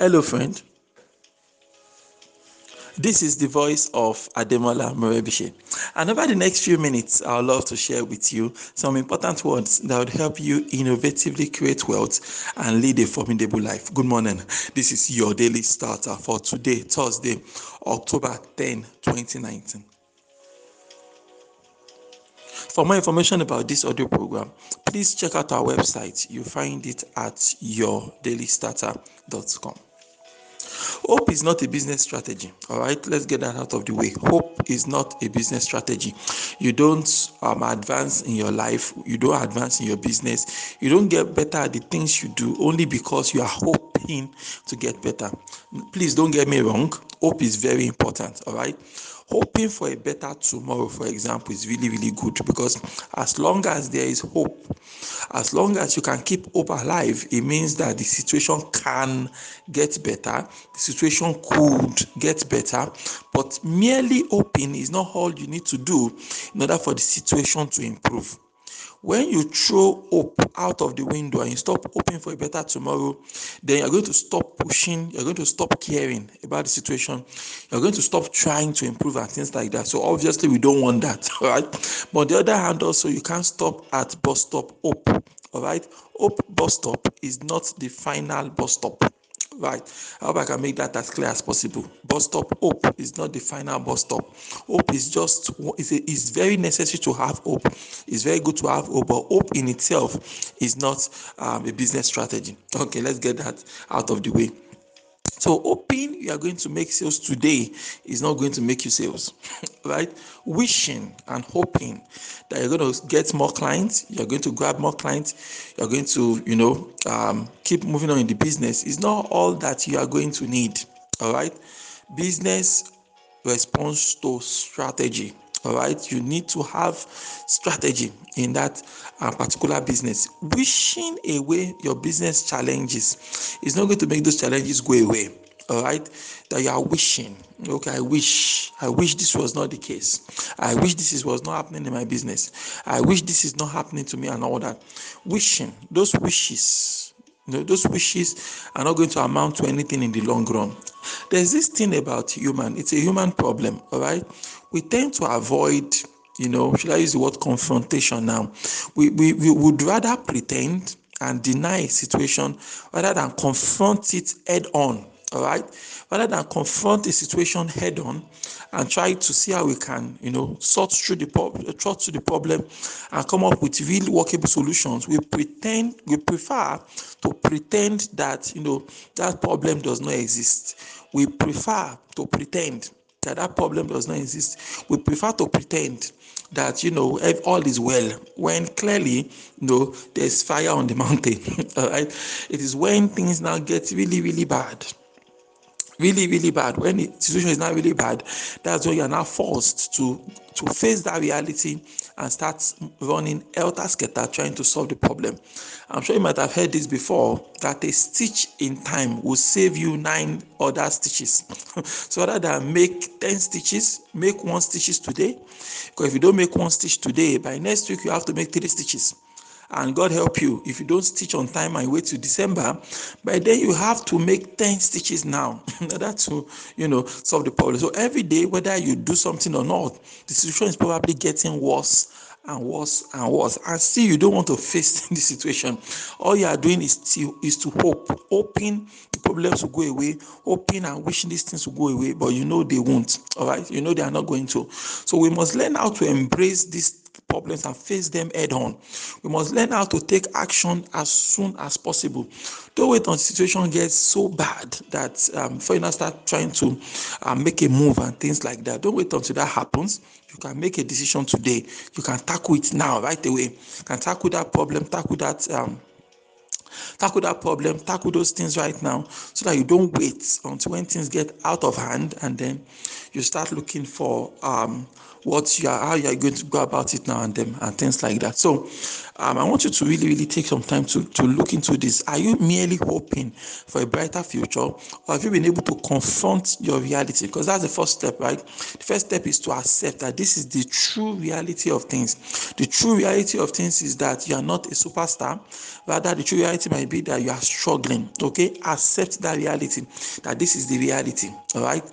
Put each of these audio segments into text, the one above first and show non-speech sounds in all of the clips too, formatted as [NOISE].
Hello, friend. This is the voice of Ademola Morebishe. And over the next few minutes, I would love to share with you some important words that would help you innovatively create wealth and lead a formidable life. Good morning. This is your daily starter for today, Thursday, October 10, 2019. For more information about this audio program, please check out our website. You find it at yourdailystarter.com. Hope is not a business strategy. All right, let's get that out of the way. Hope is not a business strategy. You don't um, advance in your life, you don't advance in your business, you don't get better at the things you do only because you are hoping to get better. Please don't get me wrong, hope is very important. All right hoping for a better tomorrow, for example, is really, really good because as long as there is hope, as long as you can keep hope alive, it means that the situation can get better, the situation could get better, but merely hoping is not all you need to do in order for the situation to improve. When you throw hope out of the window and you stop hoping for a better tomorrow, then you're going to stop pushing, you're going to stop caring about the situation, you're going to stop trying to improve and things like that. So obviously we don't want that, [LAUGHS] right? But on the other hand, also you can't stop at bus stop hope. All right, hope bus stop is not the final bus stop right. I hope i can make that as clear as possible? Bus stop hope is not the final bus stop. Hope is just it's, a, is very necessary to have hope. It's very good to have hope but hope in itself is not um, a business strategy. Okay let's get that out of the way so hoping you are going to make sales today is not going to make you sales, [LAUGHS] right? Wishing and hoping that you're going to get more clients, you're going to grab more clients, you're going to, you know, um, keep moving on in the business is not all that you are going to need. All right, business responds to strategy. All right, you need to have strategy in that uh, particular business. Wishing away your business challenges is not going to make those challenges go away. All right, that you are wishing. Okay, I wish, I wish this was not the case. I wish this is, was not happening in my business. I wish this is not happening to me and all that. Wishing those wishes you know, those wishes are not going to amount to anything in the long run. There's this thing about human, it's a human problem, all right? We tend to avoid, you know, should I use the word confrontation now? We, we, we would rather pretend and deny a situation rather than confront it head on all right? Rather than confront a situation head on and try to see how we can you know sort through the problem sort through the problem and come up with real workable solutions. We pretend we prefer to pretend that you know that problem does not exist. We prefer to pretend that that problem does not exist. We prefer to pretend that you know if all is well when clearly you know there's fire on the mountain [LAUGHS] all right? It is when things now get really really bad really really bad. When the situation is not really bad that's when you're now forced to to face that reality and start running elter skelter trying to solve the problem. I'm sure you might have heard this before that a stitch in time will save you nine other stitches. [LAUGHS] So rather than make 10 stitches make one stitches today. Because if you don't make one stitch today by next week you have to make three stitches and God help you if you don't stitch on time and wait till December, by then you have to make 10 stitches now [LAUGHS] order to, you know, solve the problem. So every day, whether you do something or not, the situation is probably getting worse and worse and worse. And still, you don't want to face [LAUGHS] the situation. All you are doing is to is to hope, hoping problems will go away, hoping and wishing these things will go away, but you know they won't. All right, you know they are not going to. So we must learn how to embrace these problems and face them head on. We must learn how to take action as soon as possible. Don't wait until the situation gets so bad that um, before you now start trying to uh, make a move and things like that. Don't wait until that happens. You can make a decision today. You can tackle it now, right away. You can tackle that problem, tackle that. Um, tackle that problem, tackle those things right now so that you don't wait until when things get out of hand and then you start looking for um, what you are, how you are going to go about it now and then, and things like that. So, um, I want you to really, really take some time to, to look into this. Are you merely hoping for a brighter future, or have you been able to confront your reality? Because that's the first step, right? The first step is to accept that this is the true reality of things. The true reality of things is that you are not a superstar, rather, the true reality might be that you are struggling. Okay, accept that reality, that this is the reality, all right?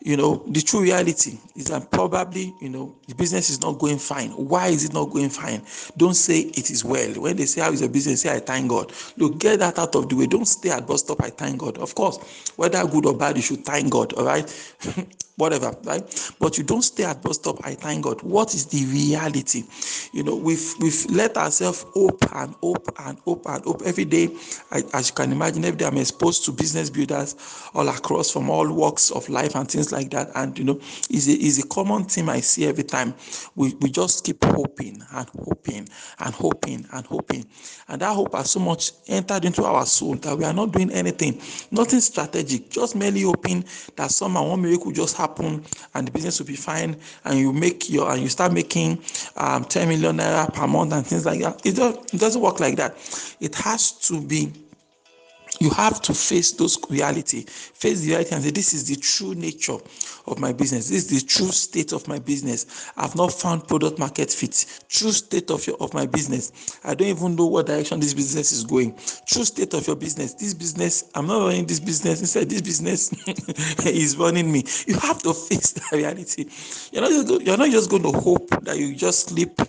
You know the true reality is that probably you know the business is not going fine. Why is it not going fine? Don't say it is well. When they say how is your business? Say i thank god. Look get that out of the way. Don't stay at bus stop i thank god. Of course whether good or bad you should thank god all right [LAUGHS] whatever, right? But you don't stay at bus stop. I thank God. What is the reality? You know, we've we've let ourselves hope and hope and hope and hope every day. I, as you can imagine, every day I'm exposed to business builders all across from all walks of life and things like that. And you know, is a is a common theme I see every time. We we just keep hoping and hoping and hoping and hoping, and that hope has so much entered into our soul that we are not doing anything, nothing strategic, just merely hoping that somehow one miracle just happen happen and the business will be fine and you make your and you start making um, 10 million naira per month and things like that. It, does, it doesn't work like that. It has to be you have to face those reality face the reality and say this is the true nature of my business. This is the true state of my business. I've not found product market fit. True state of your of my business. I don't even know what direction this business is going. True state of your business. This business i'm not running this business. Instead this business [LAUGHS] is running me. You have to face [LAUGHS] the reality. You're not just, you're not just going to hope that you just sleep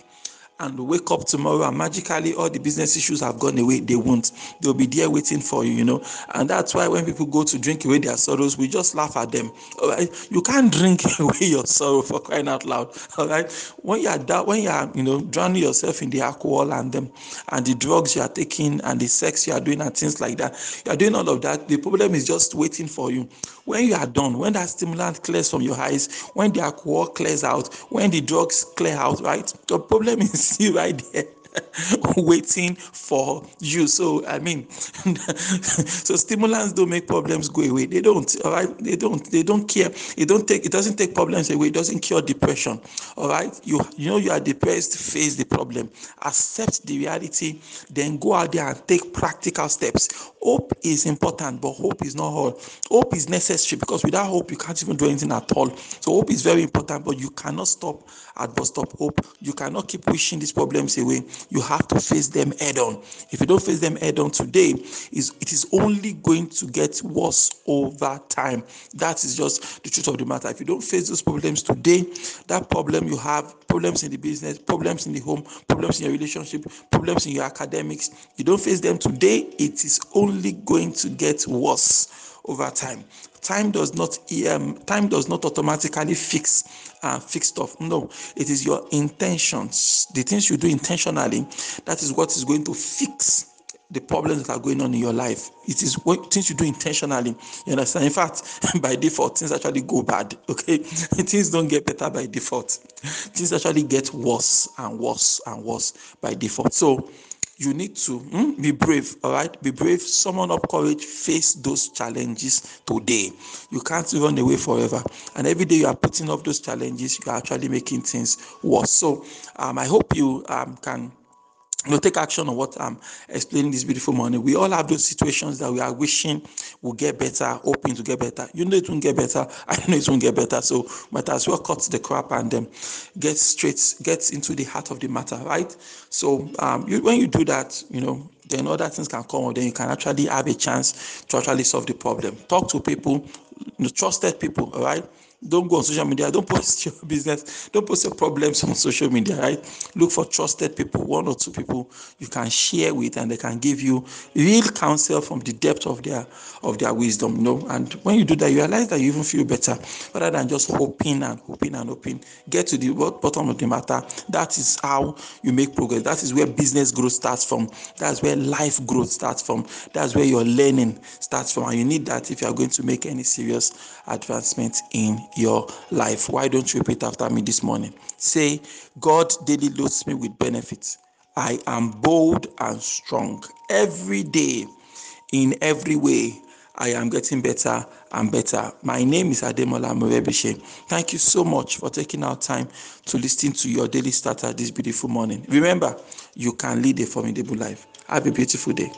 and wake up tomorrow and magically all the business issues have gone away they won't. They'll be there waiting for you you know. And that's why when people go to drink away their sorrows we just laugh at them. All right? You can't drink [LAUGHS] away your sorrow for crying out loud. All right? When you are that when you are you know drowning yourself in the alcohol and them and the drugs you are taking and the sex you are doing and things like that you are doing all of that the problem is just waiting for you. When you are done when that stimulant clears from your eyes when the alcohol clears out when the drugs clear out right? The problem is see right there [LAUGHS] waiting for you. So I mean, [LAUGHS] so stimulants don't make problems go away. They don't. All right. They don't. They don't care. It don't take. It doesn't take problems away. It doesn't cure depression. All right. You you know you are depressed. Face the problem. Accept the reality. Then go out there and take practical steps. Hope is important, but hope is not all. Hope is necessary because without hope you can't even do anything at all. So hope is very important, but you cannot stop at bus stop hope. You cannot keep wishing these problems away you have to face them head on. If you don't face them head on today, is it is only going to get worse over time. That is just the truth of the matter. If you don't face those problems today, that problem you have, problems in the business, problems in the home, problems in your relationship, problems in your academics, you don't face them today, it is only going to get worse over time. Time does not um, time does not automatically fix uh, fix stuff. No, it is your intentions, the things you do intentionally. That is what is going to fix the problems that are going on in your life. It is what things you do intentionally. You understand? In fact, [LAUGHS] by default, things actually go bad. Okay, [LAUGHS] things don't get better by default. Things actually get worse and worse and worse by default. So you need to hmm, be brave all right? Be brave. Summon up courage. Face those challenges today. You can't run away forever. And every day you are putting up those challenges you are actually making things worse. So um, i hope you um, can you know, take action on what I'm explaining this beautiful morning. We all have those situations that we are wishing will get better, hoping to get better. You know it won't get better. [LAUGHS] I know it won't get better. So might as well cut the crap and um, get straight, get into the heart of the matter, right? So um, you, when you do that, you know, then other things can come up. Then you can actually have a chance to actually solve the problem. Talk to people, you know, trusted people, all right? Don't go on social media. Don't post [LAUGHS] your business. Don't post your problems on social media right? Look for trusted people one or two people you can share with and they can give you real counsel from the depth of their of their wisdom you know? And when you do that you realize that you even feel better rather than just hoping and hoping and hoping. Get to the bottom of the matter. That is how you make progress. That is where business growth starts from. That's where life growth starts from. That's where your learning starts from. And you need that if you are going to make any serious advancement in your life. Why don't you repeat after me this morning? Say, God daily loads me with benefits. I am bold and strong every day, in every way. I am getting better and better. My name is Ademola Morebishe. Thank you so much for taking our time to listen to your daily starter this beautiful morning. Remember, you can lead a formidable life. Have a beautiful day.